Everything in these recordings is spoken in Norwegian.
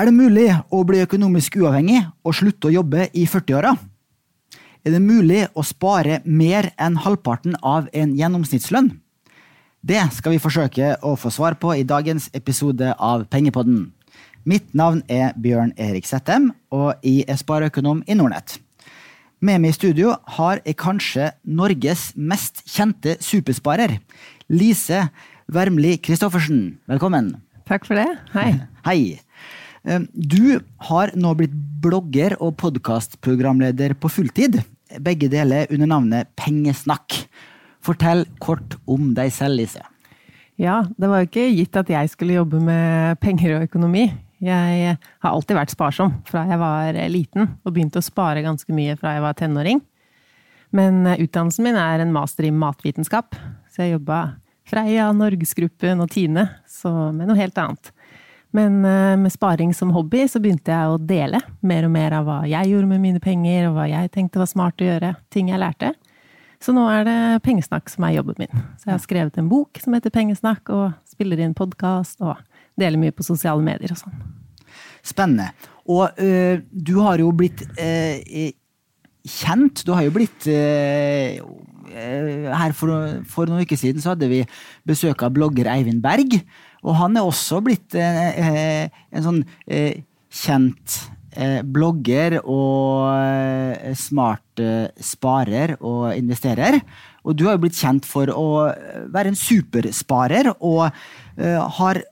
Er det mulig å bli økonomisk uavhengig og slutte å jobbe i 40-åra? Er det mulig å spare mer enn halvparten av en gjennomsnittslønn? Det skal vi forsøke å få svar på i dagens episode av Pengepodden. Mitt navn er Bjørn Erik Settem, og jeg er spareøkonom i Nordnett. Med meg i studio har jeg kanskje Norges mest kjente supersparer. Lise Wermli Christoffersen, velkommen. Takk for det. Hei. Hei. Eh, Du har nå blitt blogger og podkastprogramleder på fulltid. Begge deler under navnet Pengesnakk. Fortell kort om deg selv, Lise. Ja, det var jo ikke gitt at jeg skulle jobbe med penger og økonomi. Jeg har alltid vært sparsom fra jeg var liten, og begynte å spare ganske mye fra jeg var tenåring. Men utdannelsen min er en master i matvitenskap, så jeg jobba Freia, Norgesgruppen og Tine, så med noe helt annet. Men eh, med sparing som hobby så begynte jeg å dele mer og mer av hva jeg gjorde med mine penger, og hva jeg tenkte var smart å gjøre, ting jeg lærte. Så nå er det pengesnakk som er jobben min. Så jeg har skrevet en bok som heter Pengesnakk, og spiller inn podkast og deler mye på sosiale medier og sånn. Spennende. Og øh, du har jo blitt øh, kjent. Du har jo blitt øh, Her for, for, noen uker siden så hadde vi besøk av blogger Eivind Berg. Og han er også blitt en sånn kjent blogger og smart sparer og investerer. Og du har jo blitt kjent for å være en supersparer, og har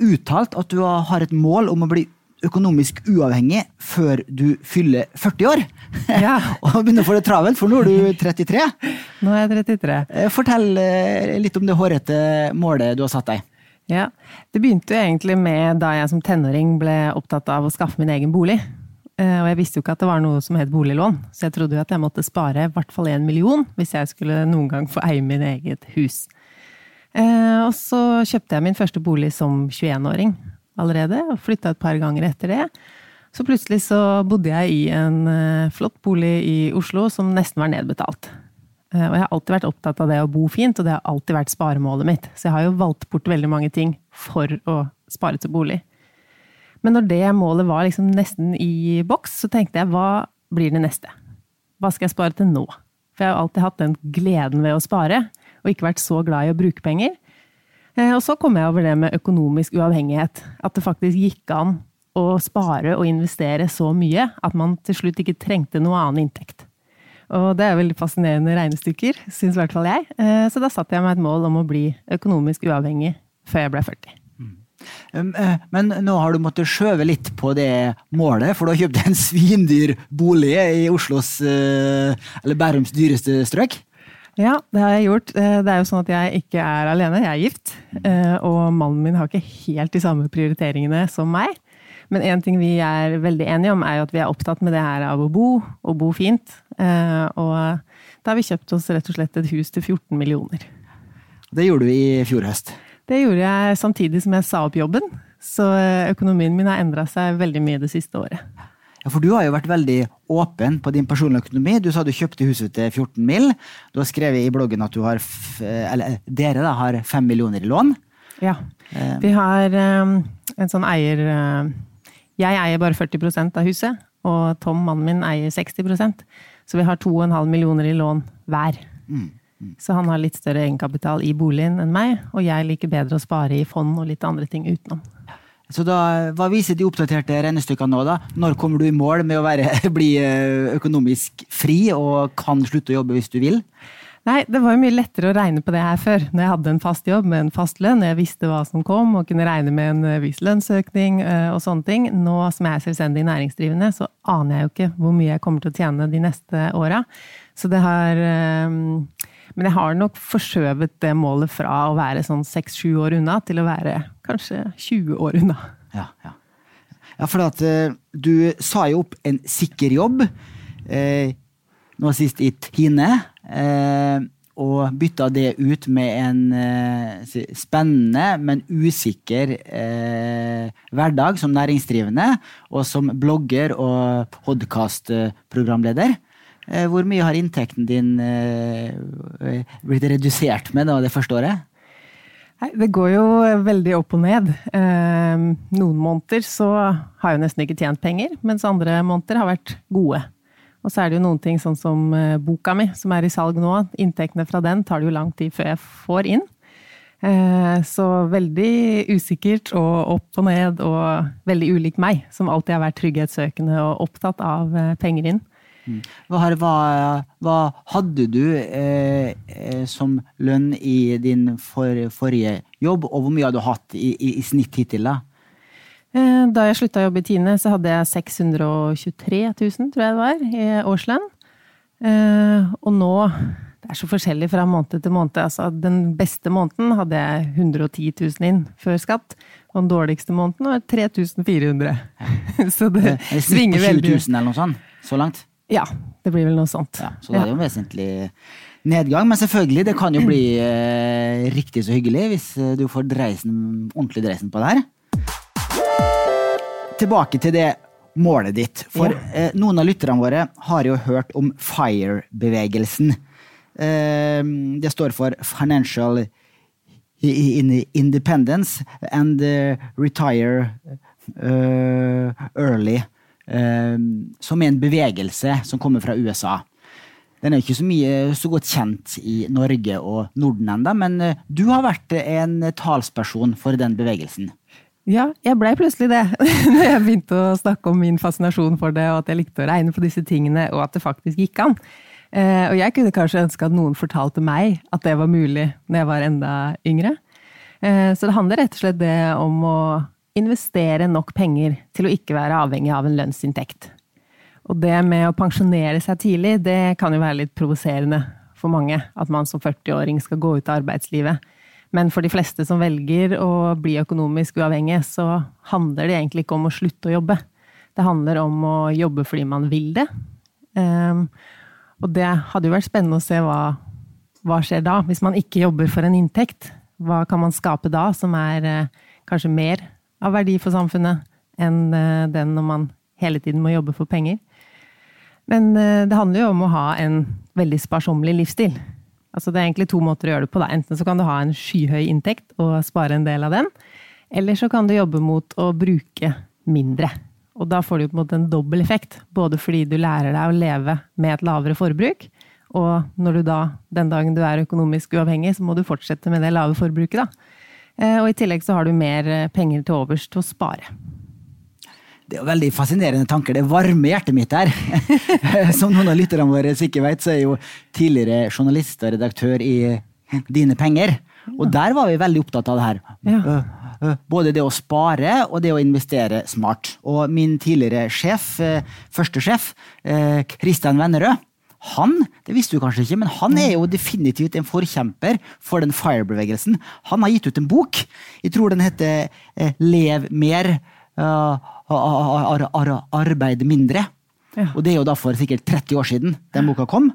uttalt at du har et mål om å bli økonomisk uavhengig før du fyller 40 år. Ja. og begynner å få det travelt, for nå er du 33. Nå er jeg 33. Fortell litt om det hårete målet du har satt deg. Ja, Det begynte jo egentlig med da jeg som tenåring ble opptatt av å skaffe min egen bolig. Og jeg visste jo ikke at det var noe som het boliglån, så jeg trodde jo at jeg måtte spare i hvert fall én million hvis jeg skulle noen gang få eie min eget hus. Og så kjøpte jeg min første bolig som 21-åring allerede, og flytta et par ganger etter det. Så plutselig så bodde jeg i en flott bolig i Oslo som nesten var nedbetalt. Og jeg har alltid vært opptatt av det å bo fint, og det har alltid vært sparemålet mitt. Så jeg har jo valgt bort veldig mange ting for å spare til bolig. Men når det målet var liksom nesten i boks, så tenkte jeg hva blir det neste? Hva skal jeg spare til nå? For jeg har alltid hatt den gleden ved å spare, og ikke vært så glad i å bruke penger. Og så kom jeg over det med økonomisk uavhengighet. At det faktisk gikk an å spare og investere så mye at man til slutt ikke trengte noe annen inntekt. Og det er veldig fascinerende regnestykker, syns i hvert fall jeg. Så da satte jeg meg et mål om å bli økonomisk uavhengig før jeg ble 40. Men nå har du måttet skjøve litt på det målet, for du har kjøpt en svindyr bolig i Oslos, eller Bærums dyreste strøk? Ja, det har jeg gjort. Det er jo sånn at jeg ikke er alene, jeg er gift. Og mannen min har ikke helt de samme prioriteringene som meg. Men én ting vi er veldig enige om, er jo at vi er opptatt med det her av å bo, og bo fint. Og da har vi kjøpt oss rett og slett et hus til 14 millioner. Det gjorde du i fjor høst? Det gjorde jeg samtidig som jeg sa opp jobben. Så økonomien min har endra seg veldig mye det siste året. Ja, For du har jo vært veldig åpen på din personlige økonomi. Du sa du kjøpte huset til 14 mill. Du har skrevet i bloggen at du har, eller dere da, har 5 millioner i lån. Ja. Vi har en sånn eier Jeg eier bare 40% av huset, og Tom, mannen min, eier 60% Så vi har 2,5 millioner i lån hver. Mm, mm. Så han har litt større egenkapital i boligen enn meg, og jeg liker bedre å spare i fond og litt andre ting utenom. Så da, Hva viser de oppdaterte regnestykkene nå? da? Når kommer du i mål med å være, bli økonomisk fri og kan slutte å jobbe hvis du vil? Nei, det var jo mye lettere å regne på det her før, når jeg hadde en fast jobb med en fast lønn. Jeg visste hva som kom og kunne regne med en viss lønnsøkning og sånne ting. Nå som jeg er selvstendig næringsdrivende, så aner jeg jo ikke hvor mye jeg kommer til å tjene de neste åra. Så det har Men jeg har nok forskjøvet det målet fra å være sånn seks-sju år unna til å være kanskje 20 år unna. Ja, ja. ja for at du sa jo opp en sikker jobb. Eh, nå sist i Tine. Eh, og bytta det ut med en eh, spennende, men usikker eh, hverdag som næringsdrivende. Og som blogger og podkastprogramleder. Hvor mye har inntekten din blitt redusert med da, det første året? Nei, det går jo veldig opp og ned. Noen måneder så har jeg nesten ikke tjent penger, mens andre måneder har vært gode. Og så er det jo noen ting sånn som eh, boka mi, som er i salg nå. Inntektene fra den tar det jo lang tid før jeg får inn. Eh, så veldig usikkert og opp og ned, og veldig ulik meg, som alltid har vært trygghetssøkende og opptatt av penger inn. Hva, hva, hva hadde du eh, eh, som lønn i din for, forrige jobb, og hvor mye hadde du hatt i, i, i snitt hittil? da? Eh, da jeg slutta å jobbe i Tine, så hadde jeg 623 000, tror jeg det var, i årslønn. Eh, og nå Det er så forskjellig fra måned til måned. Altså, den beste måneden hadde jeg 110 000 inn før skatt. Og den dårligste måneden var 3400. så det, det svinger veldig. 20 000 eller noe sånt? Så langt? Ja, det blir vel noe sånt. Ja, så det er jo en vesentlig nedgang. Men selvfølgelig, det kan jo bli eh, riktig så hyggelig hvis eh, du får dreisen, ordentlig dreisen på det her. Tilbake til det målet ditt. For ja. eh, noen av lytterne våre har jo hørt om FIRE-bevegelsen. Eh, det står for Financial Independence and Retire uh, Early Eh, som er en bevegelse som kommer fra USA. Den er ikke så, mye, så godt kjent i Norge og Norden ennå, men eh, du har vært en talsperson for den bevegelsen. Ja, jeg blei plutselig det. Når jeg begynte å snakke om min fascinasjon for det, og at jeg likte å regne på disse tingene, og at det faktisk gikk an. Eh, og jeg kunne kanskje ønske at noen fortalte meg at det var mulig når jeg var enda yngre. Eh, så det handler rett og slett det om å investere nok penger til å ikke være avhengig av en lønnsinntekt. Og det med å pensjonere seg tidlig, det kan jo være litt provoserende for mange. At man som 40-åring skal gå ut av arbeidslivet. Men for de fleste som velger å bli økonomisk uavhengig, så handler det egentlig ikke om å slutte å jobbe. Det handler om å jobbe fordi man vil det. Um, og det hadde jo vært spennende å se hva, hva skjer da, hvis man ikke jobber for en inntekt. Hva kan man skape da, som er uh, kanskje mer av verdi for samfunnet enn eh, den når man hele tiden må jobbe for penger. Men eh, det handler jo om å ha en veldig sparsommelig livsstil. Altså det er egentlig to måter å gjøre det på. Da. Enten så kan du ha en skyhøy inntekt og spare en del av den, eller så kan du jobbe mot å bruke mindre. Og da får du på en måte en dobbel effekt. Både fordi du lærer deg å leve med et lavere forbruk, og når du da, den dagen du er økonomisk uavhengig, så må du fortsette med det lave forbruket, da. Eh, og i tillegg så har du mer eh, penger til overs til å spare. Det er jo veldig fascinerende tanker. Det varmer hjertet mitt her. Som noen av lytterne våre sikkert vet, så er jeg jo tidligere journalist og redaktør i Dine penger. Og der var vi veldig opptatt av det her. Ja. Både det å spare og det å investere smart. Og min tidligere sjef, første sjef, Kristian Vennerød, han det visste du kanskje ikke, men han er jo definitivt en forkjemper for den FIRE-bevegelsen. Han har gitt ut en bok. Jeg tror den heter eh, Lev mer, ar, ar, arbeid mindre. Ja. Og det er jo da for sikkert 30 år siden den boka kom.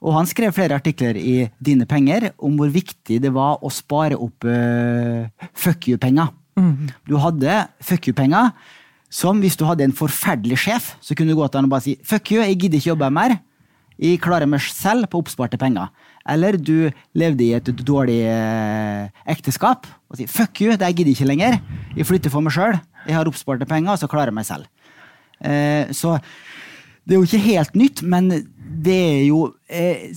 Og han skrev flere artikler i Dine penger om hvor viktig det var å spare opp uh, fuck you-penger. Mm. Du hadde fuck you-penger som hvis du hadde en forferdelig sjef, så kunne du gå til han og bare si fuck you, jeg gidder ikke jobbe mer. Jeg klarer meg selv på oppsparte penger. Eller du levde i et dårlig eh, ekteskap og sier 'fuck you, det gidder jeg ikke lenger'. Jeg flytter for meg sjøl. Jeg har oppsparte penger, og så klarer jeg meg selv. Eh, så det er jo ikke helt nytt, men det er jo eh,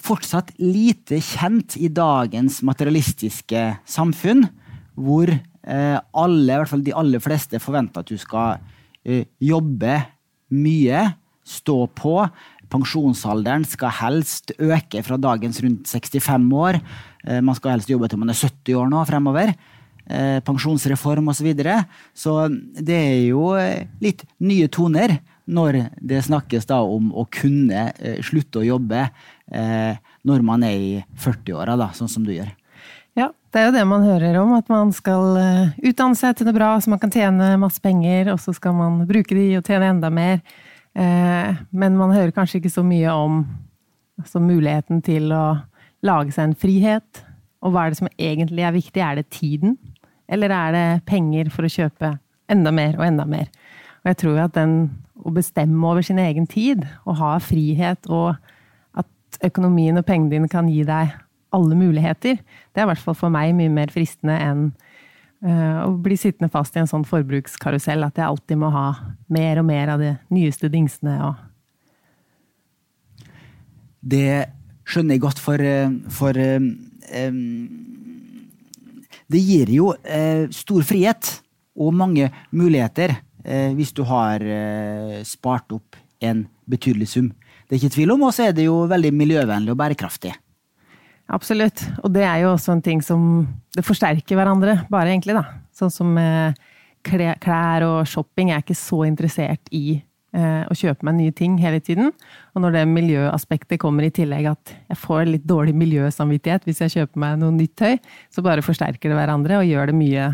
fortsatt lite kjent i dagens materialistiske samfunn, hvor eh, alle, i hvert fall de aller fleste, forventer at du skal eh, jobbe mye, stå på, Pensjonsalderen skal helst øke fra dagens rundt 65 år. Eh, man skal helst jobbe til man er 70 år nå fremover. Eh, pensjonsreform osv. Så, videre. så det er jo eh, litt nye toner når det snakkes da om å kunne slutte å jobbe når man er i 40-åra, sånn som du gjør. Ja, det er jo det man hører om, at man skal utdanne seg til noe bra så man kan tjene masse penger, og så skal man bruke de og tjene enda mer. Eh, men man hører kanskje ikke så mye om altså muligheten til å lage seg en frihet. Og hva er det som egentlig er viktig? Er det tiden? Eller er det penger for å kjøpe enda mer og enda mer? Og jeg tror at den å bestemme over sin egen tid, og ha frihet, og at økonomien og pengene dine kan gi deg alle muligheter. Det er i hvert fall for meg mye mer fristende enn å bli sittende fast i en sånn forbrukskarusell at jeg alltid må ha mer og mer av de nyeste dingsene. Og det skjønner jeg godt, for, eh, for um, Det gir jo uh, stor frihet og mange muligheter uh, hvis du har spart opp en betydelig sum. Det er ikke tvil om, og så er det jo veldig miljøvennlig og bærekraftig. Absolutt. Og det er jo også en ting som Det forsterker hverandre, bare egentlig, da. Sånn som klær og shopping. Jeg er ikke så interessert i eh, å kjøpe meg nye ting hele tiden. Og når det miljøaspektet kommer i tillegg, at jeg får litt dårlig miljøsamvittighet hvis jeg kjøper meg noe nytt tøy, så bare forsterker det hverandre og gjør det mye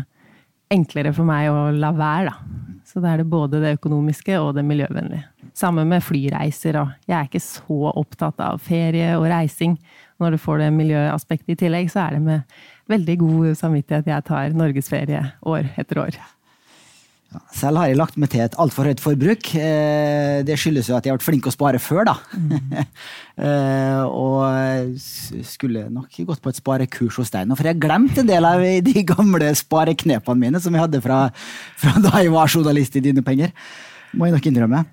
enklere for meg å la være, da. Så da er det både det økonomiske og det miljøvennlige. Samme med flyreiser, og jeg er ikke så opptatt av ferie og reising. Når du får det miljøaspektet i tillegg, så er det med veldig god samvittighet jeg tar norgesferie år etter år. Selv har jeg lagt meg til et altfor høyt forbruk. Eh, det skyldes jo at jeg har vært flink å spare før, da. Mm. og skulle nok gått på et sparekurs hos deg nå, for jeg har glemt en del av de gamle spareknepene mine som jeg hadde fra, fra da jeg var journalist i Dine penger. Må jeg nok innrømme.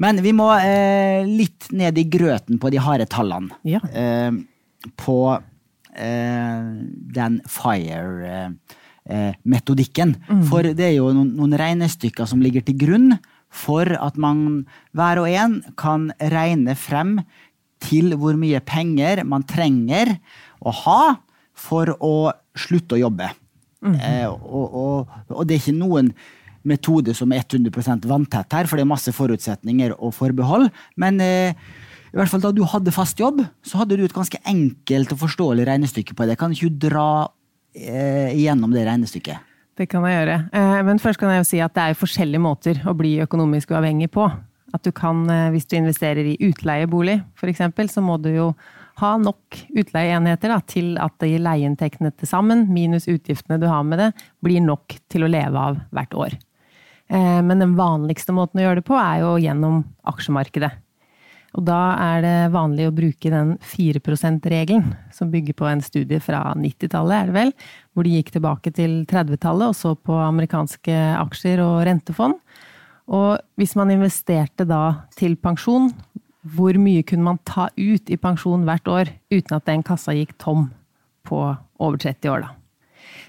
Men vi må eh, litt ned i grøten på de harde tallene. Ja. Eh, på eh, den FIRE Eh, metodikken. Mm. For det er jo noen, noen, regnestykker som ligger til grunn for at man hver og en kan regne frem til hvor mye penger man trenger å ha for å slutte å jobbe. Mm. Eh, og, og, og, det er ikke noen metode som er 100 vanntett her, for det er masse forutsetninger og forbehold. Men eh, i hvert fall da du hadde fast jobb, så hadde du et ganske enkelt og forståelig regnestykke på det. Kan ikke du dra eh, gjennom det regnestykket? Det kan jeg gjøre. Eh, men først kan jeg jo si at det er forskjellige måter å bli økonomisk uavhengig på. At du kan, eh, hvis du investerer i utleiebolig f.eks., så må du jo ha nok utleieenheter da, til at de leieinntektene til sammen, minus utgiftene du har med det, blir nok til å leve av hvert år. Eh, men den vanligste måten å gjøre det på, er jo gjennom aksjemarkedet. Og da er det vanlig å bruke den 4 %-regelen, som bygger på en studie fra 90-tallet, er det vel, hvor de gikk tilbake til 30-tallet og så på amerikanske aksjer og rentefond. Og hvis man investerte da til pensjon, hvor mye kunne man ta ut i pensjon hvert år uten at den kassa gikk tom på over 30 år, da?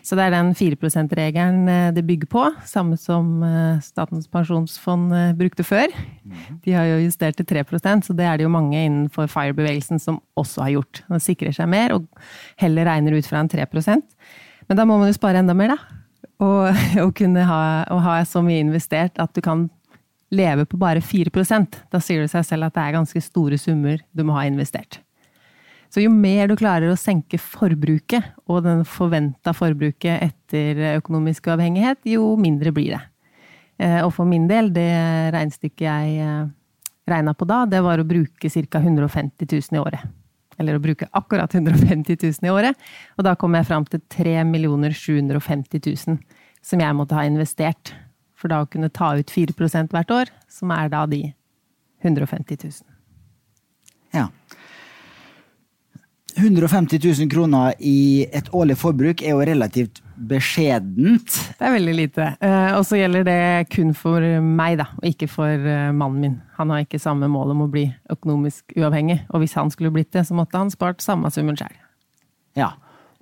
Så det er den 4 %-regelen eh, det bygger på, samme som eh, Statens pensjonsfond eh, brukte før. De har jo justert til 3 så det er det jo mange innenfor FIRE-bevegelsen som også har gjort. De sikrer seg mer og heller regner ut fra en 3% Men da må man jo spare enda mer, da. Og, og kunne ha, og ha så mye investert at du kan leve på bare 4 Da sier det seg selv at det er ganske store summer du må ha investert. Så jo mer du klarer å senke forbruket, og den forventa forbruket etter økonomisk uavhengighet, jo mindre blir det. Eh, og for min del, det regnestykket jeg eh, regna på da, det var å bruke ca. 150 000 i året. Eller å bruke akkurat 150 000 i året. Og da kom jeg fram til 3 750 000 som jeg måtte ha investert. For da å kunne ta ut 4% hvert år, som er da de 150 000. Ja. 150 000 kroner i et årlig forbruk er jo relativt beskjedent. Det er veldig lite. Eh, og så gjelder det kun for meg, da, og ikke for eh, mannen min. Han har ikke samme mål om å bli økonomisk uavhengig, og hvis han skulle blitt det, så måtte han spart samme summen sjøl. Ja,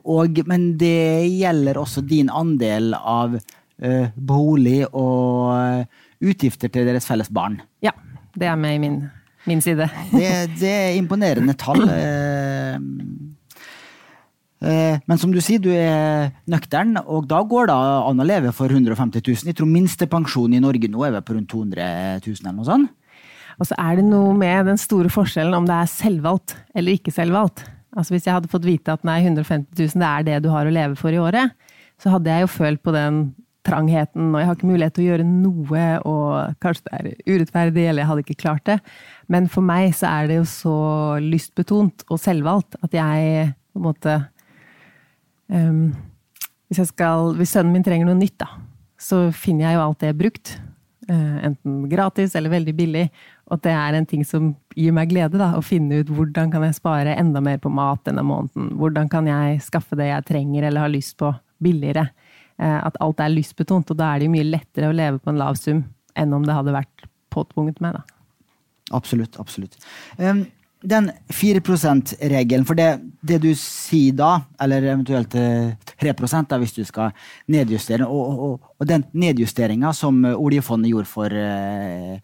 og, men det gjelder også din andel av uh, bolig og utgifter til deres felles barn. Ja, det er med i min min side. det, det, er imponerende tall. Eh, eh, men som du sier, du er nøktern, og da går det an å leve for 150 000. Jeg tror minstepensjonen i Norge nå er vel på rundt 200 000 eller noe sånt. Og så er det noe med den store forskjellen om det er selvvalgt eller ikke selvvalgt. Altså Hvis jeg hadde fått vite at nei, 150 000 det er det du har å leve for i året, så hadde jeg jo følt på den trangheten, og jeg har ikke mulighet til å gjøre noe, og kanskje det er urettferdig, eller jeg hadde ikke klart det. Men for meg så er det jo så lystbetont og selvvalgt at jeg på en måte um, hvis, skal, hvis sønnen min trenger noe nytt, da, så finner jeg jo alt det brukt. Enten gratis eller veldig billig. Og at det er en ting som gir meg glede. da, Å finne ut hvordan kan jeg spare enda mer på mat denne måneden. Hvordan kan jeg skaffe det jeg trenger eller har lyst på, billigere. At alt er lystbetont. Og da er det jo mye lettere å leve på en lav sum enn om det hadde vært påtvunget meg. da. Absolutt. Absolutt. Um, den 4 %-regelen, for det, det, du sier da, eller eventuelt 3 eh, da, hvis du skal nedjustere, og, og, og den nedjusteringa som oljefondet gjorde for eh,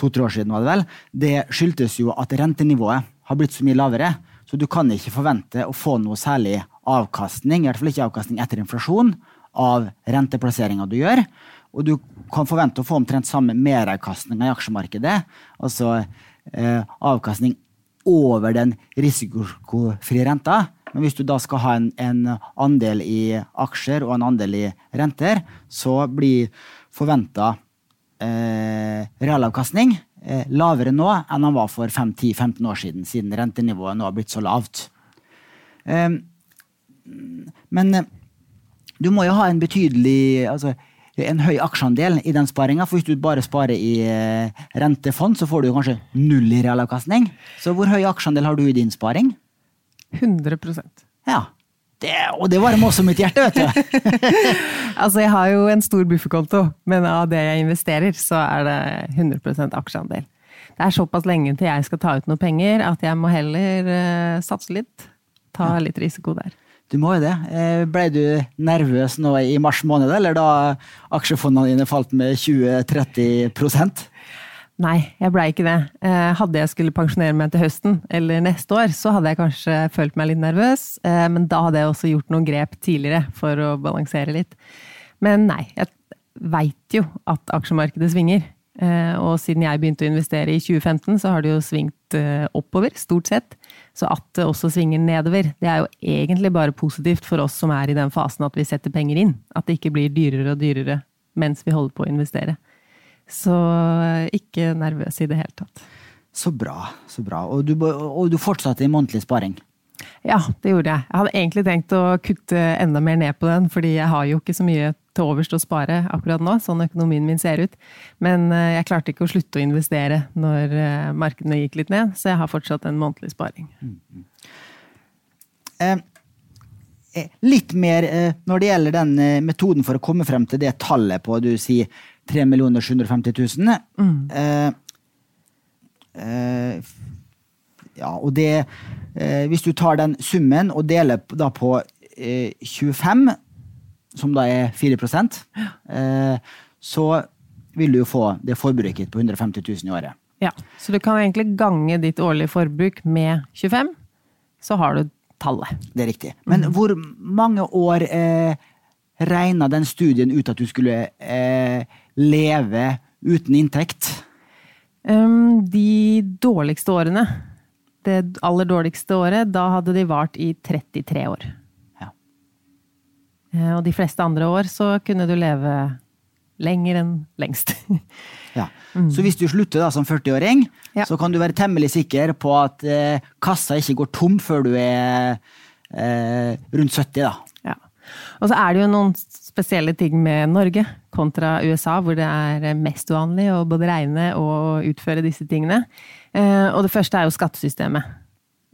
to-tre år siden, var det vel, det skyldtes jo at rentenivået har blitt så mye lavere. Så du kan ikke forvente å få noe særlig avkastning, i hvert fall ikke avkastning etter inflasjon, av renteplasseringa du gjør. Og du kan forvente å få omtrent samme meravkastning i aksjemarkedet. Altså eh, avkastning over den risikofrie renta. Men hvis du da skal ha en, en, andel i aksjer og en andel i renter, så blir forventa eh, realavkastning eh, lavere nå enn den var for 5-10-15 år siden, siden rentenivået nå har blitt så lavt. Eh, men du må jo ha en betydelig altså, en høy aksjeandel i den sparinga. For hvis du bare sparer i eh, rentefond, så får du kanskje null i realavkastning. Så hvor høy aksjeandel har du i din sparing? 100% Ja. Det, og det varmer også mitt hjerte, vet du. altså, jeg har jo en stor bufferkonto, men av det jeg investerer, så er det 100% aksjeandel. Det er såpass lenge til jeg skal ta ut noe penger at jeg må heller uh, satse litt. Ta litt risiko der. Du må jo det. Eh, ble du nervøs nå i mars måned, eller da aksjefondene dine falt med 20-30 Nei, jeg blei ikke det. Eh, hadde jeg skulle pensjonere meg til høsten eller neste år, så hadde jeg kanskje følt meg litt nervøs, eh, men da hadde jeg også gjort noen grep tidligere for å balansere litt. Men nei, jeg veit jo at aksjemarkedet svinger. Og siden jeg begynte å investere i 2015, så har det jo svingt oppover, stort sett. Så at det også svinger nedover, det er jo egentlig bare positivt for oss som er i den fasen at vi setter penger inn. At det ikke blir dyrere og dyrere mens vi holder på å investere. Så ikke nervøs i det hele tatt. Så bra. så bra. Og du, og du fortsatte i månedlig sparing? Ja, det gjorde jeg. Jeg hadde egentlig tenkt å kutte enda mer ned på den, fordi jeg har jo ikke så mye til overs til å spare akkurat nå, sånn økonomien min ser ut. Men eh, jeg klarte ikke å slutte å investere når eh, markedene gikk litt ned, så jeg har fortsatt en månedlig sparing. Mm. Eh, eh litt mer eh, når det gjelder den metoden for å komme frem til det tallet på du sier 3 750 000. Mm. Ja, og det Hvis du tar den summen og deler da på 25 som da er 4 eh, så vil du jo få det forbruket på 150 000 i året. Ja, Så du kan egentlig gange ditt årlige forbruk med 25, så har du tallet. Det er riktig. Men mm. hvor mange år eh, regna den studien ut at du skulle eh, leve uten inntekt? Um, de dårligste årene, det aller dårligste året, da hadde de vart i 33 år. Ja. og de fleste andre år så kunne du leve lenger enn lengst. ja. Mm. Så hvis du slutter da som 40-åring, ja. så kan du være temmelig sikker på at eh, kassa ikke går tom før du er eh, rundt 70, da. Ja. Og så er det jo noen spesielle ting med Norge kontra USA, hvor det er mest uvanlig å både regne og utføre disse tingene. Eh, og det første er jo skattesystemet.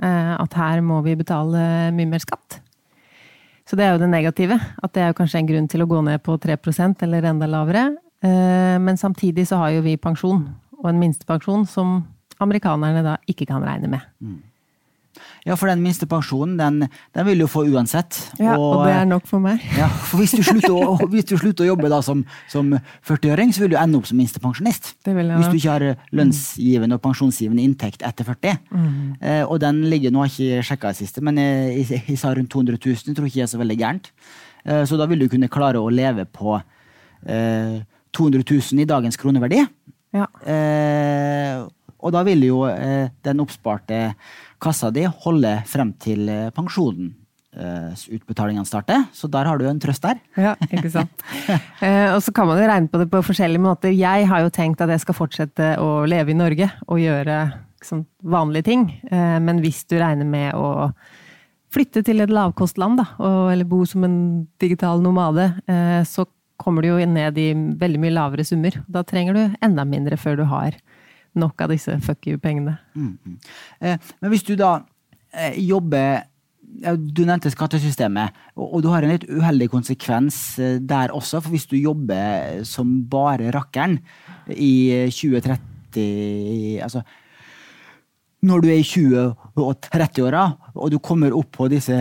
Eh, at her må vi betale mye mer skatt. Så det er jo det negative. At det er jo kanskje en grunn til å gå ned på 3% eller enda lavere. Eh, men samtidig så har jo vi pensjon, og en minstepensjon som amerikanerne da ikke kan regne med. Ja, for den minste pensjonen, den, den vil du få uansett. Ja, og, og, det er nok for meg. Ja, for Hvis du slutter å, du slutter å jobbe da som, som 40-åring, så vil du ende opp som minstepensjonist. Hvis du ikke har lønnsgivende og pensjonsgivende inntekt etter 40. Mm. Eh, og den ligger, nå har jeg ikke sjekka det siste, men jeg, jeg, jeg, sa rundt 200 000. Jeg tror ikke det er så veldig gærent. Eh, så da vil du kunne klare å leve på eh, 200 000 i dagens kroneverdi. Ja. Eh, og da vil jo eh, den oppsparte kassa di holder frem til eh, pensjonen eh, utbetalingene starter. Så der har du en trøst der. Ja, ikke sant. eh, og så kan man jo regne på det på forskjellige måter. Jeg har jo tenkt at jeg skal fortsette å leve i Norge og gjøre liksom, vanlige ting. Men hvis du regner med å flytte til et lavkostland, da, eller bo som en digital nomade, så kommer du jo ned i veldig mye lavere summer. Da trenger du enda mindre før du har nok av disse fuck you-pengene. Mm, mm. eh, men hvis du da eh, jobber Du nevnte skattesystemet, og, du har en litt uheldig konsekvens eh, der også. For hvis du jobber som bare rakkeren i 2030 altså når du er i 20- og 30-åra, og du kommer opp på disse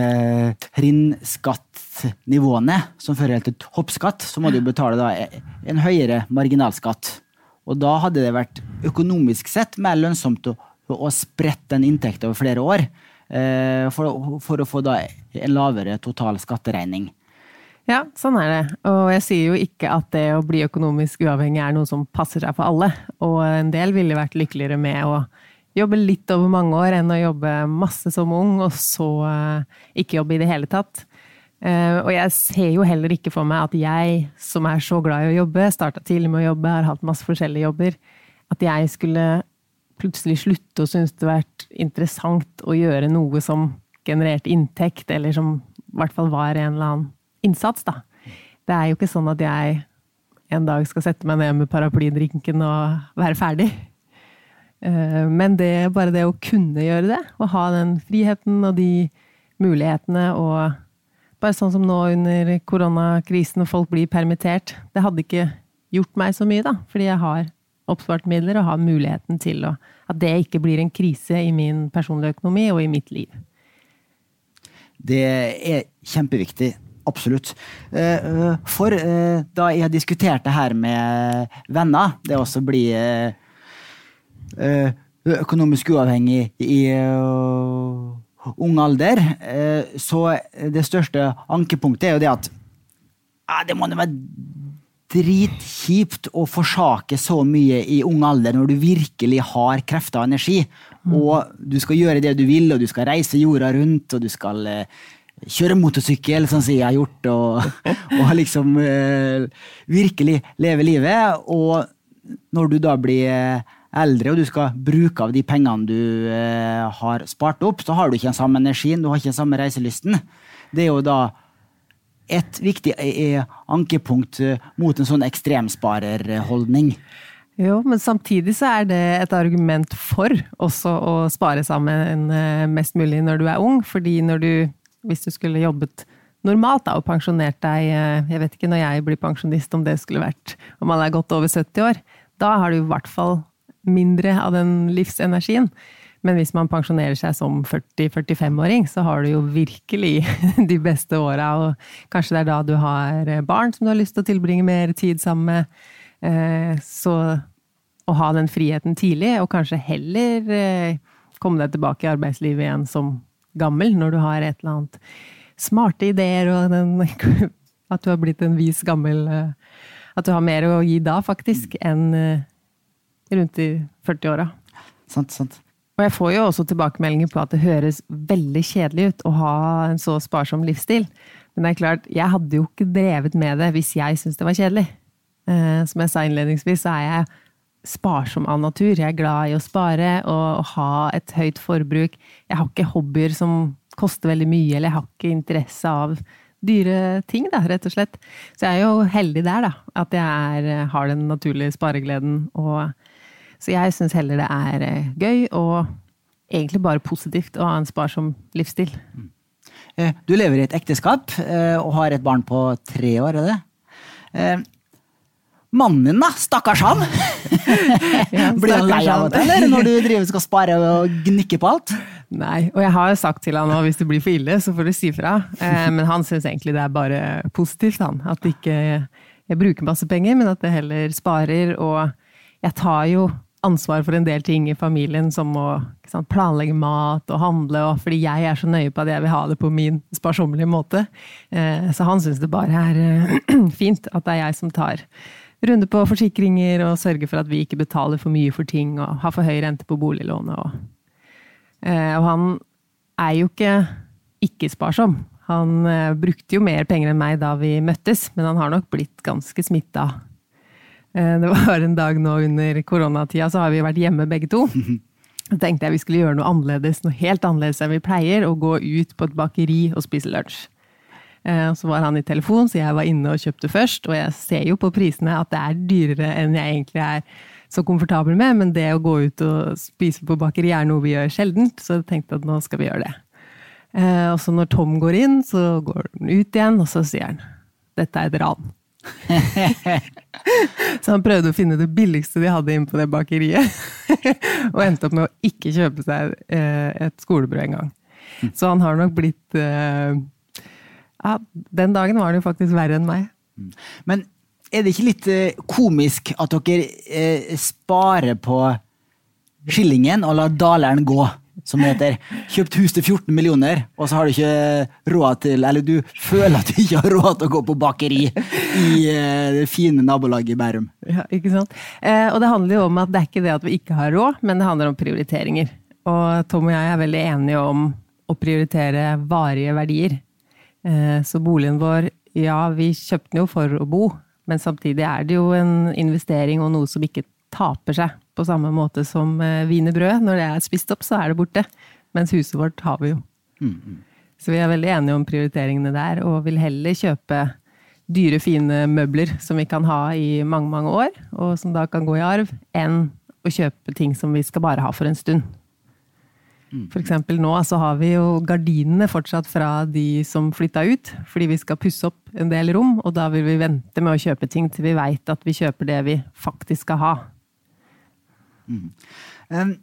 trinnskattnivåene som fører til toppskatt, så må du betale en høyere marginalskatt. Og da hadde det vært økonomisk sett mer lønnsomt å, å sprette den inntekten over flere år, eh, for, for, å få da en lavere total skatteregning. Ja, sånn er det. Og jeg sier jo ikke at det å bli økonomisk uavhengig er noe som passer seg for alle. Og en del ville vært lykkeligere med å jobbe litt over mange år enn å jobbe masse som ung, og så uh, ikke jobbe i det hele tatt. Uh, og jeg ser jo heller ikke for meg at jeg, som er så glad i å jobbe, starta tidlig med å jobbe, har hatt masse forskjellige jobber, at jeg skulle plutselig slutte å synes det vært interessant å gjøre noe som genererte inntekt, eller som i hvert fall var en eller annen innsats, da. Det er jo ikke sånn at jeg en dag skal sette meg ned med paraplydrinken og være ferdig. Eh, men det, bare det å kunne gjøre det, å ha den friheten og de mulighetene og Bare sånn som nå under koronakrisen og folk blir permittert. Det hadde ikke gjort meg så mye, da, fordi jeg har oppspart midler og har muligheten til å At det ikke blir en krise i min personlige økonomi og i mitt liv. Det er kjempeviktig. Absolutt. Eh, for eh, da jeg har diskutert det her med venner, det også bli Eh, økonomisk uavhengig i ung alder. Uh, så det største ankepunktet er jo det at uh, det må være dritkjipt å forsake så mye i ung alder når du virkelig har krefter og energi. Mm. Og du skal gjøre det du vil, og du skal reise jorda rundt, og du skal kjøre motorsykkel, sånn som jeg har gjort, og, og liksom virkelig leve livet. Og når du da blir eldre, og du skal bruke av de pengene du eh, har spart opp, så har du ikke den samme energien, du har ikke den samme reiselysten. Det er jo da et viktig eh, ankepunkt eh, mot en sånn ekstremsparerholdning. Jo, men samtidig så er det et argument for også å spare sammen eh, mest mulig når du er ung. Fordi når du, hvis du skulle jobbet normalt da, og pensjonert deg Jeg vet ikke når jeg blir pensjonist om det skulle vært om man er godt over 70 år. Da har du i hvert fall mindre av den livsenergien. Men hvis man pensjonerer seg som 40-45-åring, så har du jo virkelig de beste åra. Og kanskje det er da du har barn som du har lyst til å tilbringe mer tid sammen med. Eh, så å ha den friheten tidlig, og kanskje heller eh, komme deg tilbake i arbeidslivet igjen som gammel, når du har et eller annet smarte ideer, og den, at du har blitt en vis gammel eh, At du har mer å gi da, faktisk, enn rundt i 40-åra. Sant, sant. Og jeg får jo også tilbakemeldinger på at det høres veldig kjedelig ut å ha en så sparsom livsstil. Men det er klart, jeg hadde jo ikke drevet med det hvis jeg syntes det var kjedelig. Eh, som jeg sa innledningsvis, så er jeg sparsom av natur. Jeg er glad i å spare og ha et høyt forbruk. Jeg har ikke hobbyer som koster veldig mye, eller jeg har ikke interesse av dyre ting, da, rett og slett. Så jeg er jo heldig der, da. At jeg er, har den naturlige sparegleden og så jeg syns heller det er eh, gøy og egentlig bare positivt å ha en sparsom livsstil. Mm. Eh, du lever i et ekteskap eh, og har et barn på tre år, er det? Mannen din, da? Stakkars han! ja, Blir han lei av det, eller når du driver skal spare og gnikke på alt? Nei, og jeg har jo sagt til han nå hvis det blir for ille, så får du si fra. Men han syns egentlig det er bare positivt, han. At ikke jeg bruker masse penger, men at jeg heller sparer. Og jeg tar jo ansvar for en del ting i familien, som å sant, planlegge mat og handle, og fordi jeg er så nøye på at jeg vil ha det på min sparsommelige måte. Eh, så han syns det bare er eh, fint at det er jeg som tar runde på forsikringer og sørger for at vi ikke betaler for mye for ting og har for høy rente på boliglånet. Og, eh, og han er jo ikke ikke-sparsom. Han brukte jo mer penger enn meg da vi møttes, men han har nok blitt ganske smitta det var en dag nå under koronatida, så har vi vært hjemme begge to. Så tenkte jeg vi skulle gjøre noe annerledes, noe helt annerledes enn vi pleier, og gå ut på et bakeri og spise lunsj. Eh, Så var han i telefon, så jeg var inne og kjøpte først. Og jeg ser jo på prisene at det er dyrere enn jeg egentlig er så komfortabel med, men det å gå ut og spise på bakeri er noe vi gjør sjeldent, så jeg tenkte at nå skal vi gjøre det. Eh, Og så når Tom går inn, så går han ut igjen, og så sier han dette er et ran. så han prøvde å finne det billigste de hadde inne på det bakeriet. og endte opp med å ikke kjøpe seg eh, et skolebrød engang. Så han har nok blitt eh, Ja, den dagen var det jo faktisk verre enn meg. Men er det ikke litt eh, komisk at dere sparer på skillingen og lar daleren gå, som heter? Kjøpt hus til 14 millioner, og så har du ikke råd til Eller du føler at du ikke har råd til å gå på bakeri i eh, det fine nabolaget i Bærum. Ja, ikke sant? Eh, og det handler jo om at det er ikke det at vi ikke har råd, men det handler om prioriteringer. Og Tom og jeg er veldig enige om å prioritere varige verdier. Eh, så boligen vår, ja, vi kjøpte den jo for å bo, men samtidig er det jo en investering og noe som ikke taper seg på samme måte som eh, wienerbrød. Når det er spist opp, så er det borte. Mens huset vårt har vi jo. Så vi er veldig enige om prioriteringene der, og vil heller kjøpe dyre, fine møbler som vi kan ha i mange, mange år, og som da kan gå i arv, enn å kjøpe ting som vi skal bare ha for en stund. For eksempel nå så har vi jo gardinene fortsatt fra de som flytta ut, fordi vi skal pusse opp en del rom, og da vil vi vente med å kjøpe ting til vi veit at vi kjøper det vi faktisk skal ha. Um,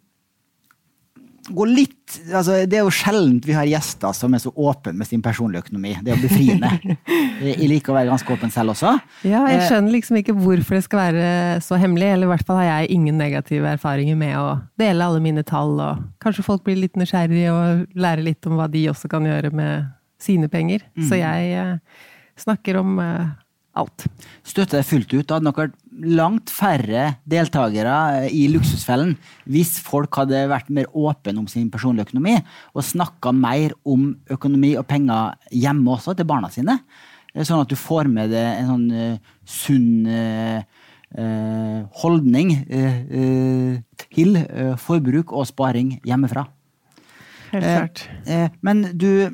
gå litt, altså, det er jo sjeldent vi har gjester som er så åpne med sin personlige økonomi. Det er jo befriende. Jeg liker å være ganske åpen selv også. Ja, jeg Eh, skjønner liksom ikke hvorfor det skal være så hemmelig, eller i hvert fall har jeg ingen negative erfaringer med å dele alle mine tall, og kanskje folk blir litt nysgjerrige og lærer litt om hva de også kan gjøre med sine penger. Så jeg eh, snakker om eh, alt. støtter det fullt ut. Det hadde nok vært langt færre deltakere eh, i Luksusfellen hvis folk hadde vært mer åpne om sin personlige økonomi og snakka mer om økonomi og penger hjemme også, til barna sine. Eh, Sånn at du får med deg en sånn uh, sunn uh, eh, holdning til forbruk og sparing hjemmefra. Helt klart. Men du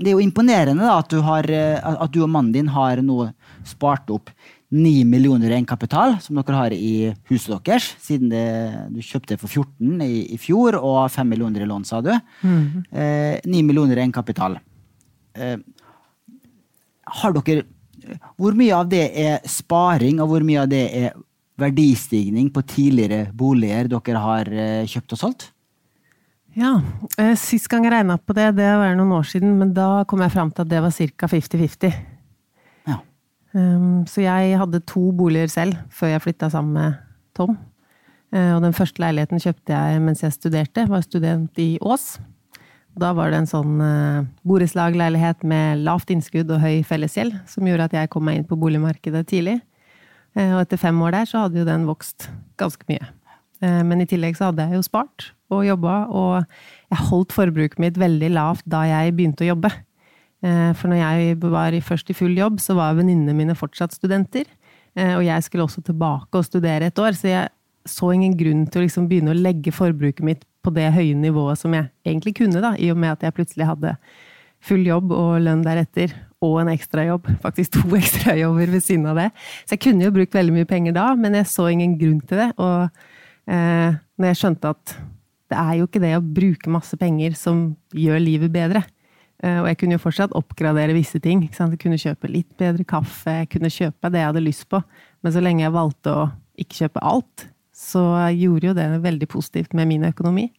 Det er jo imponerende da, at, du har, eh, at du og mannen din har nå spart opp 9 millioner i egenkapital, som dere har i huset deres, siden det, du kjøpte for 14 i, i fjor, og 5 millioner i lån, sa du. Eh, 9 millioner i egenkapital. Eh, har dere Hvor mye av det er sparing, og hvor mye av det er verdistigning på tidligere boliger dere har eh, kjøpt og solgt? Ja, eh, Sist gang jeg regna på det, det var noen år siden, men da kom jeg fram til at det var ca. 50-50. Ja. Um, så jeg hadde to boliger selv før jeg flytta sammen med Tom. Eh, Og den første leiligheten kjøpte jeg mens jeg studerte, var student i Ås. Da var det en sånn eh, borettslagleilighet med lavt innskudd og høy fellesgjeld, som gjorde at jeg kom meg inn på boligmarkedet tidlig. Og etter fem år der så hadde jo den vokst ganske mye. Eh, Men i tillegg så hadde jeg jo spart og jobba, og jeg holdt forbruket mitt veldig lavt da jeg begynte å jobbe. Eh, For når jeg var først i full jobb, så var venninnene mine fortsatt studenter. Eh, Og jeg skulle også tilbake og studere et år, så jeg så ingen grunn til å liksom begynne å legge forbruket mitt på det høye nivået som jeg egentlig kunne, da, i og med at jeg plutselig hadde full jobb og lønn deretter, og en ekstrajobb. Faktisk to ekstrajobber ved siden av det. Så jeg kunne jo brukt veldig mye penger da, men jeg så ingen grunn til det. Og eh, når jeg skjønte at det er jo ikke det å bruke masse penger som gjør livet bedre. Eh, Og jeg kunne jo fortsatt oppgradere visse ting. Jeg kunne kjøpe litt bedre kaffe, jeg kunne kjøpe det jeg hadde lyst på. Men så lenge jeg valgte å ikke kjøpe alt, så gjorde jo det veldig positivt med min økonomi.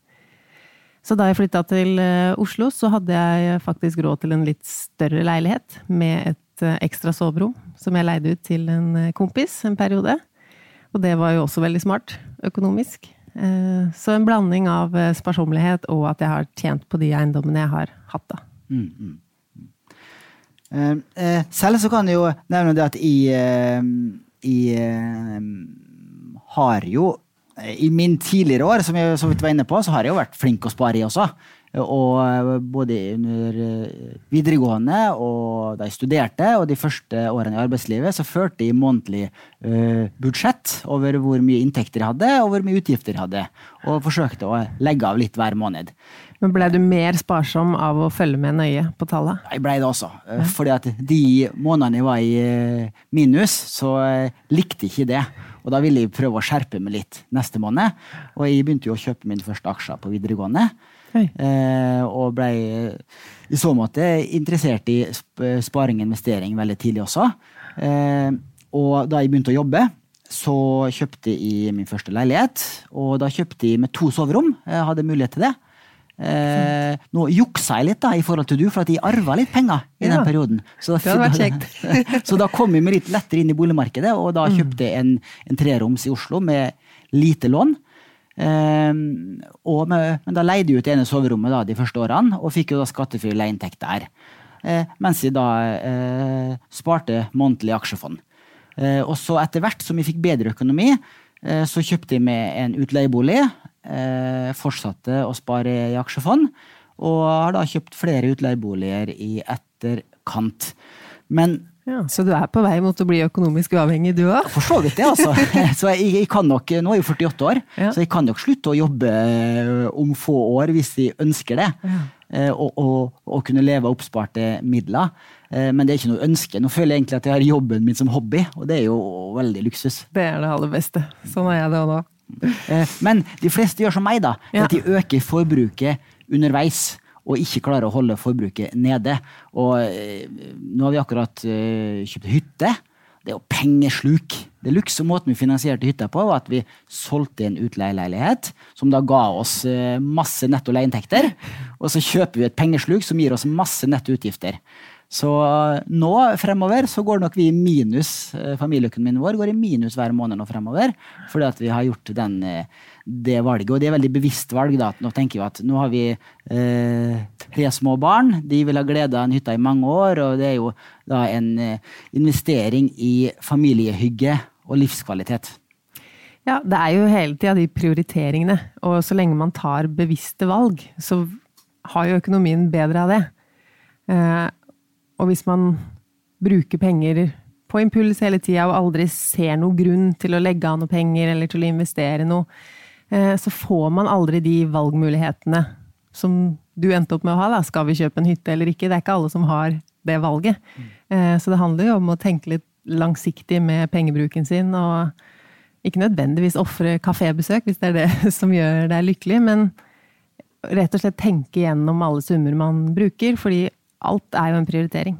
Så da jeg flytta til eh, Oslo, så hadde jeg faktisk råd til en litt større leilighet med et eh, ekstra soverom, som jeg leide ut til en eh, kompis en periode. Og det var jo også veldig smart økonomisk. Eh, Så en blanding av eh, sparsommelighet og at jeg har tjent på de eiendommene jeg har hatt, da. Eh, eh, selv så kan jeg jo nevne det at jeg, jeg har jo I min tidligere år, som jeg så vidt var inne på, så har jeg jo vært flink å spare i også. Og både under videregående og da jeg studerte, og de første årene i arbeidslivet, så førte jeg månedlig budsjett over hvor mye inntekter jeg hadde, og hvor mye utgifter jeg hadde. Og forsøkte å legge av litt hver måned. Men Blei du mer sparsom av å følge med nøye på tallet? Jeg blei det også. Ja. Fordi at de månedene jeg var i eh, minus, så eh, likte jeg ikke det. Og da ville jeg prøve å skjerpe meg litt neste måned. Og jeg begynte jo å kjøpe mine første aksjer på videregående. Eh, og blei i så måte interessert i sparing og investering veldig tidlig også. Eh, og da jeg begynte å jobbe, så kjøpte jeg min første leilighet. Og da kjøpte jeg med to soverom. Jeg hadde mulighet til det. Eh, nå juksa jeg litt da, i forhold til du, for at jeg arva litt penger i ja. den perioden. Så, vært kjekt. så da kom jeg meg litt lettere inn i boligmarkedet, og da mm. kjøpte jeg en, en treroms i Oslo med lite lån. Eh, med, men da leide de ut det ene soverommet da, de første årene, og fikk jo da skattefri leieinntekt der. Eh, mens de da eh, sparte månedlig aksjefond. Eh, og så etter hvert som vi fikk bedre økonomi, så kjøpte de med en utleiebolig fortsatte å spare i aksjefond, og har da kjøpt flere utleieboliger i etterkant. Men ja, Så du er på vei mot å bli økonomisk uavhengig, du òg? For så vidt det, altså. Så jeg, jeg, kan nok, Nå er jeg jo 48 år, ja. så jeg kan nok slutte å jobbe eh, om få år hvis jeg ønsker det. Ja. Eh, og, og, og, kunne leve av oppsparte midler. Eh, men det er ikke noe ønske. Nå føler jeg egentlig at jeg har jobben min som hobby, og det er jo veldig luksus. Det er det aller beste. Sånn er jeg det òg nå. Men de fleste gjør som meg, da. Ja. At de øker forbruket underveis. Og ikke klarer å holde forbruket nede. Og eh, nå har vi akkurat eh, kjøpt hytte. Det er jo pengesluk. Det luxe måten vi finansierte hytta på, var at vi solgte en utleieleilighet, som da ga oss masse netto leieinntekter. Og så kjøper vi et pengesluk som gir oss masse netto utgifter. Så eh, nå fremover så går nok vi i minus. Eh, familieøkonomien vår går i minus hver måned nå fremover. Fordi at vi har gjort den, eh, det valget. Og det er veldig bevisst valg. da, Nå tenker vi at nå har vi eh, tre små barn. De vil ha glede av en hytte i mange år. Og det er jo da en investering i familiehygge og livskvalitet. Ja, det er jo hele tida de prioriteringene. Og så lenge man tar bevisste valg, så har jo økonomien bedre av det. Eh, og hvis man bruker penger på impuls hele tida og aldri ser noen grunn til å legge av noe penger eller til å investere noe, eh, så får man aldri de valgmulighetene som du endte opp med å ha. Da. Skal vi kjøpe en hytte eller ikke? Det er ikke alle som har det valget. Mm. Så det handler jo om å tenke litt langsiktig med pengebruken sin, og ikke nødvendigvis ofre kafébesøk hvis det er det som gjør deg lykkelig, men rett og slett tenke gjennom alle summer man bruker, fordi alt er jo en prioritering.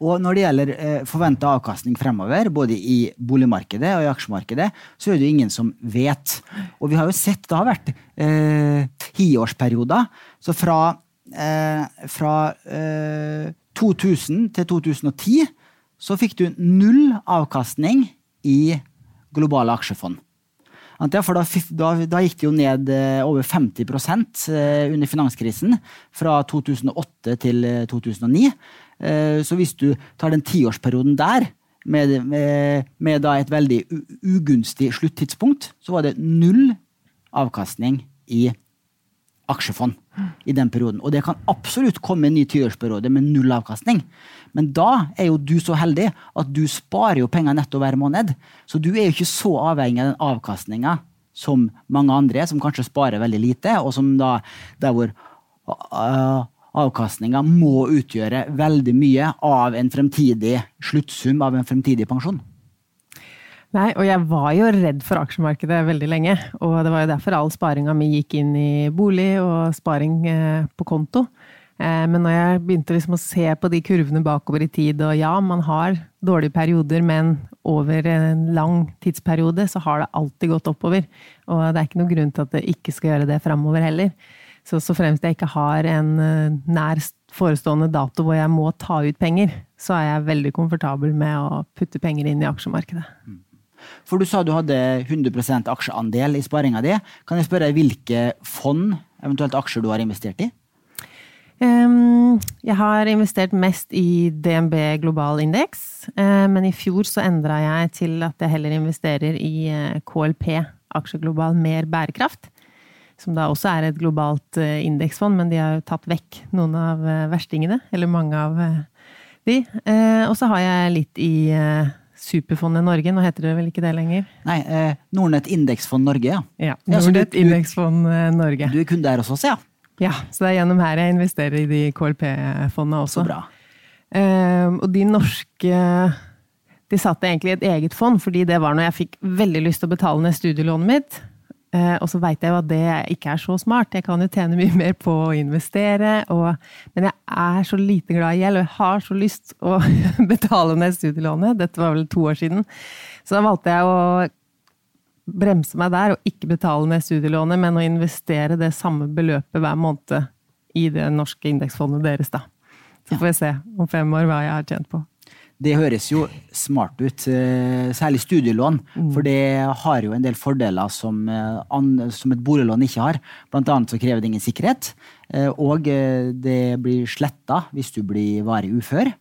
Og når det gjelder eh, forventa avkastning fremover, både i boligmarkedet og i aksjemarkedet, så er det jo ingen som vet. Og vi har jo sett det har vært eh, tiårsperioder. Så fra, eh, fra eh, 2000 til 2010 så fikk du null avkastning i globale aksjefond. For da, da, da, gikk det jo ned eh, over 50 eh, under finanskrisen fra 2008 til 2009. Eh, så hvis du tar den tiårsperioden der, med, med, med et veldig ugunstig sluttidspunkt, så var det null avkastning i aksjefond i den perioden. Og det kan absolutt komme en ny tiårsperiode med null avkastning. Men da er jo du så heldig at du sparer jo penger netto hver måned. Så du er jo ikke så avhengig av den avkastninga som mange andre, som kanskje sparer veldig lite, og som da der hvor uh, avkastninga må utgjøre veldig mye av en fremtidig sluttsum av en fremtidig pensjon. Nei, og jeg var jo redd for aksjemarkedet veldig lenge. Og det var jo derfor all sparinga mi gikk inn i bolig og sparing eh, på konto. Eh, men når jeg begynte liksom å se på de kurvene bakover i tid, og ja, man har dårlige perioder, men over en lang tidsperiode så har det alltid gått oppover. Og det er ikke noen grunn til at det ikke skal gjøre det framover heller. Så, så fremst jeg ikke har en eh, nær forestående dato hvor jeg må ta ut penger, så er jeg veldig komfortabel med å putte penger inn i aksjemarkedet. For du sa du hadde 100% aksjeandel i sparinga di. Kan jeg spørre hvilke fond, eventuelt aksjer, du har investert i? Jeg har investert mest i DNB global indeks, eh, men i fjor så endra jeg til at jeg heller investerer i eh, KLP, aksjeglobal mer bærekraft. Som da også er et globalt eh, indeksfond, men de har jo tatt vekk noen av eh, verstingene. Eller mange av eh, de. Og så har jeg litt i Superfondet Norge, nå heter det vel ikke det lenger? Nei, eh, Nordnett Indeksfond Norge, ja. Ja, Nordnett ja, Indeksfond Norge. Du er kunde der hos oss, ja? Ja, så det er gjennom her jeg investerer i de KLP-fondene også. Så bra. Eh, og de norske De satte egentlig et eget fond, fordi det var når jeg fikk veldig lyst til å betale ned studielånet mitt. Eh, og så veit jeg jo at det ikke er så smart. Jeg kan jo tjene mye mer på å investere, og, men jeg er så lite glad i gjeld, og jeg har så lyst å betale ned studielånet. Dette var vel to år siden. Så da valgte jeg å bremse meg der og ikke betale ned studielånet, men å investere det samme beløpet hver måned i det norske indeksfondet deres, da. Så får vi se om fem år hva jeg har tjent på. Det høres jo smart ut, eh, særlig studielån. Mm. For det har jo en del fordeler som, eh, som et boliglån ikke har. Blant annet så krever det ingen sikkerhet. Eh, og det blir sletta hvis du blir varig ufør.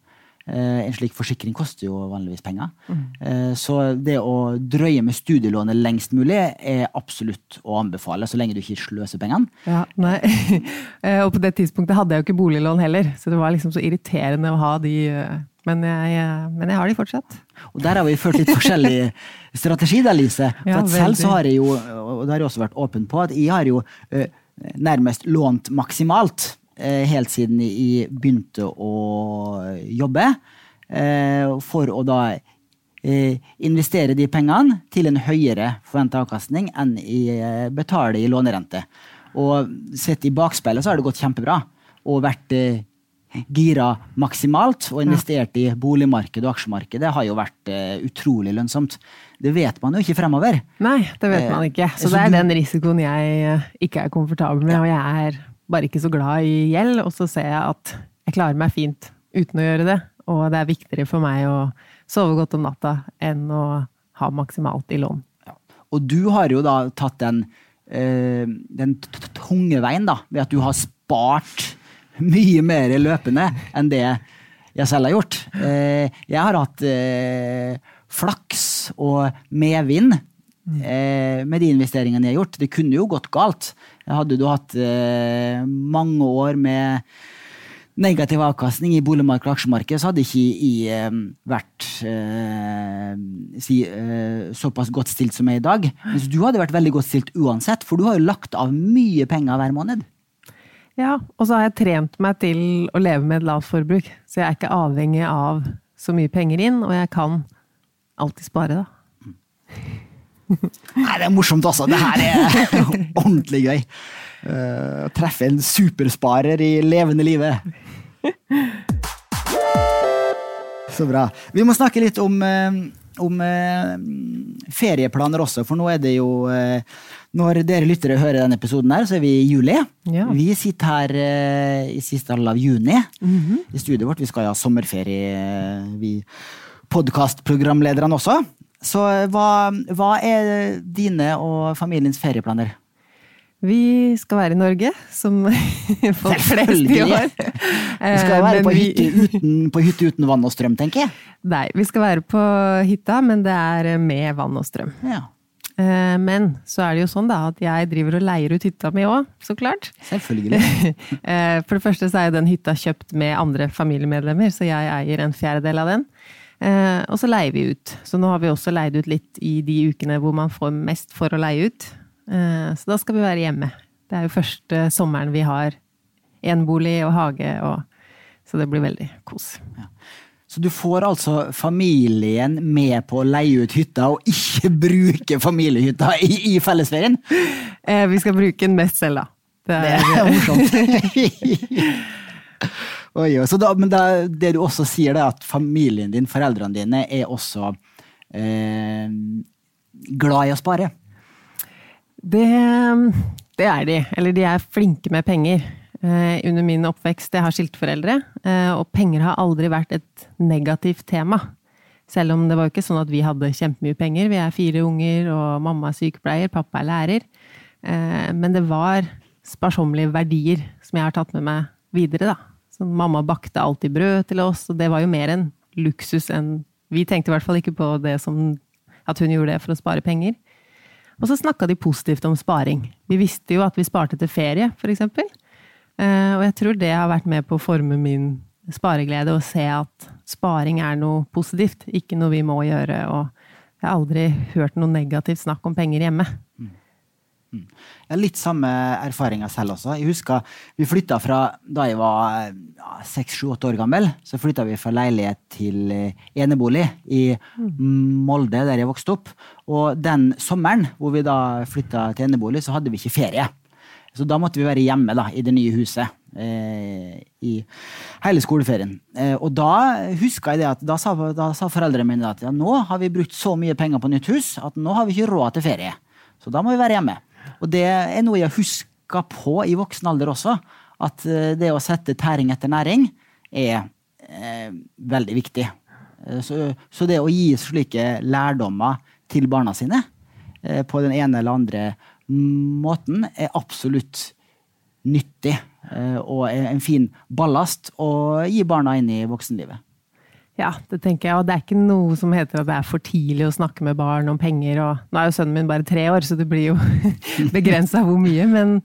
En slik forsikring koster jo vanligvis penger. Mm. Så det å drøye med studielånet lengst mulig er absolutt å anbefale, så lenge du ikke sløser pengene. Ja, nei. Og på det tidspunktet hadde jeg jo ikke boliglån heller, så det var liksom så irriterende å ha de men jeg, men jeg, har de fortsatt. Og der har vi ført litt forskjellig strategi, da, Lise. For ja, selv så har jeg jo, og det har jeg også vært åpen på, at jeg har jo uh, nærmest lånt maksimalt uh, helt siden jeg begynte å jobbe. For å da investere de pengene til en høyere forventa avkastning enn jeg betaler i lånerente. Og sett i bakspeilet så har det gått kjempebra. Og vært gira maksimalt og investert i boligmarkedet og aksjemarkedet, det har jo vært uh, utrolig lønnsomt. Det vet man jo ikke fremover. Nei, det vet man ikke. Så, så det er den risikoen jeg uh, ikke er komfortabel med. Ja. Og jeg er bare ikke så glad i gjeld, og så ser jeg at jeg klarer meg fint uten å gjøre det. Og det er viktigere for meg å sove godt om natta enn å ha maksimalt i lån. Ja. Og du har jo da tatt den, uh, den tunge veien, da, ved at du har spart mye mer løpende enn det jeg selv har gjort. Eh, jeg har hatt eh, flaks og medvind eh, med de investeringene jeg har gjort. Det kunne jo gått galt. Hadde du hatt mange år med negativ avkastning i boligmarkedet og aksjemarkedet, så hadde ikke jeg vært si, såpass godt stilt som jeg er i dag. Mens du hadde vært veldig godt stilt uansett, for du har jo lagt av mye penger hver måned. Ja, og så har jeg trent meg til å leve med et lavt forbruk. Så jeg er ikke avhengig av så mye penger inn, og jeg kan alltid spare, da. Nei, det er morsomt, altså. Det her er ordentlig gøy. Uh, treffe en supersparer i levende livet. Så bra. Vi må snakke litt om, uh, om uh, ferieplaner også, for nå er det jo når dere lyttere hører denne episoden, her, så er vi i juli. Ja. Vi sitter her uh, i siste halvdel av juni mm -hmm. i studiet vårt. Vi skal ha sommerferie, vi podkastprogramlederne også. Så hva, hva, er dine og familiens ferieplaner? Vi skal være i Norge, som folk flest i år. Vi skal være på hytte, uten, på hytte uten vann og strøm, tenker jeg. Nei, vi skal være på hytta, men det er med vann og strøm. Ja. Eh, men så er det jo sånn da at jeg driver og leier ut hytta mi òg, så klart. Selvfølgelig. Eh, for det første så er jo den hytta kjøpt med andre familiemedlemmer, så jeg eier en fjerdedel av den. Eh, og så leier vi ut. Så nå har vi også leid ut litt i de ukene hvor man får mest for å leie ut. Så da skal vi være hjemme. Det er jo første sommeren vi har enbolig og hage, og, så det blir veldig kos. Ja. Så du får altså familien med på å leie ut hytta, og ikke bruke familiehytta i, i fellesferien? Eh, vi skal bruke den mest selv, da. Det er, det er morsomt. Oi, da, men da, det du også sier, er at familien din, foreldrene dine, er også eh, glad i å spare? Det, det er de. Eller de er flinke med penger. Eh, under min oppvekst. Jeg har skiltforeldre, eh, og penger har aldri vært et negativt tema. Selv om det var jo ikke sånn at vi hadde kjempemye penger. Vi er fire unger, og mamma er sykepleier, pappa er lærer. Eh, men det var sparsommelige verdier som jeg har tatt med meg videre, da. Så mamma bakte alltid brød til oss, og det var jo mer en luksus enn Vi tenkte i hvert fall ikke på det som at hun gjorde det for å spare penger. Og så snakka de positivt om sparing. Vi visste jo at vi sparte til ferie, f.eks. Eh, og jeg tror det har vært med på å forme min spareglede, å se at sparing er noe positivt, ikke noe vi må gjøre. Og jeg har aldri hørt noe negativt snakk om penger hjemme. Jeg har litt samme erfaringer selv også. Jeg husker vi flytta fra da jeg var seks-sju-åtte år gammel. Så flytta vi fra leilighet til eh, enebolig i Molde, der jeg vokste opp. Og den sommeren hvor vi da flytta til enebolig, så hadde vi ikke ferie. Så da måtte vi være hjemme da, i det nye huset eh, i hele skoleferien. Eh, og da huska jeg det at da sa, da sa foreldrene mine at ja, nå har vi brukt så mye penger på nytt hus at nå har vi ikke råd til ferie. Så da må vi være hjemme. Og det er noe jeg husker på i voksen alder også. At eh, det å sette tæring etter næring er eh, veldig viktig. Eh, så, så, det å gi slike lærdommer til barna sine eh, på den ene eller andre måten er absolutt nyttig. Eh, og en fin ballast å gi barna inn i voksenlivet. Ja, det tenker jeg. Og det er ikke noe som heter at det er for tidlig å snakke med barn om penger. Og nå er jo sønnen min bare tre år, så det blir jo begrensa hvor mye. Men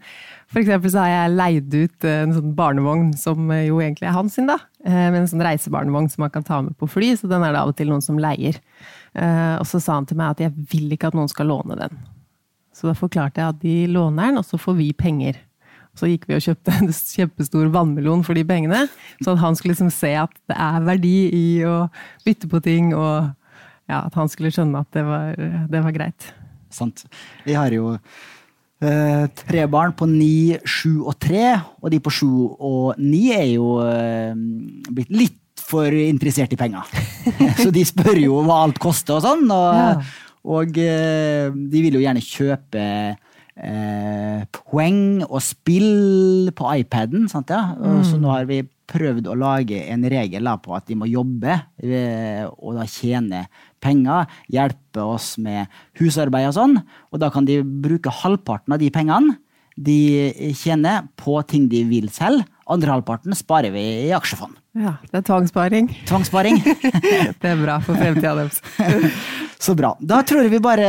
for eksempel så har jeg leid ut en sånn barnevogn som jo egentlig er hans sin, da. Men en sånn reisebarnevogn som man kan ta med på fly, så den er det av og til noen som leier. Eh, og så sa han til meg at jeg vil ikke at noen skal låne den. Så da forklarte jeg at de låner den, og så får vi penger. Så gikk vi og kjøpte en kjempestor vannmelon for de pengene. Så at han skulle liksom se at det er verdi i å bytte på ting, og ja, at han skulle skjønne at det var, det var greit. Sant. Vi har jo eh, tre barn på ni, sju og tre, og de på sju og ni er jo eh, blitt litt for interessert i penger. Så de spør jo hva alt koster og sånn. og ja. Og eh, de vil jo gjerne kjøpe eh, poeng og spill på iPaden. Sant, ja? Mm. Så nå har vi prøvd å lage en regel da, på at de må jobbe eh, og da tjene penger. Hjelpe oss med husarbeid og sånn. Og da kan de bruke halvparten av de pengene de tjener på ting de vil selv. Andre halvparten sparer vi i aksjefond. Ja, det er tvangssparing. Tvangssparing. det er bra for fremtida deres. Så bra. Da tror jeg vi bare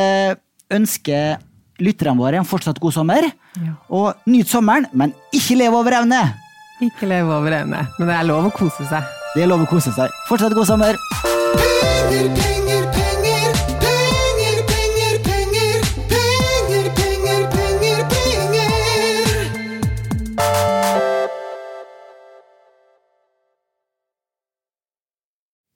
ønsker lytterne våre en fortsatt god sommer. Ja. Og nyt sommeren, men ikke lev over evne! Ikke lev over evne, men det er lov å kose seg. Det er lov å kose seg. Fortsatt god sommer! Penger, penger, penger,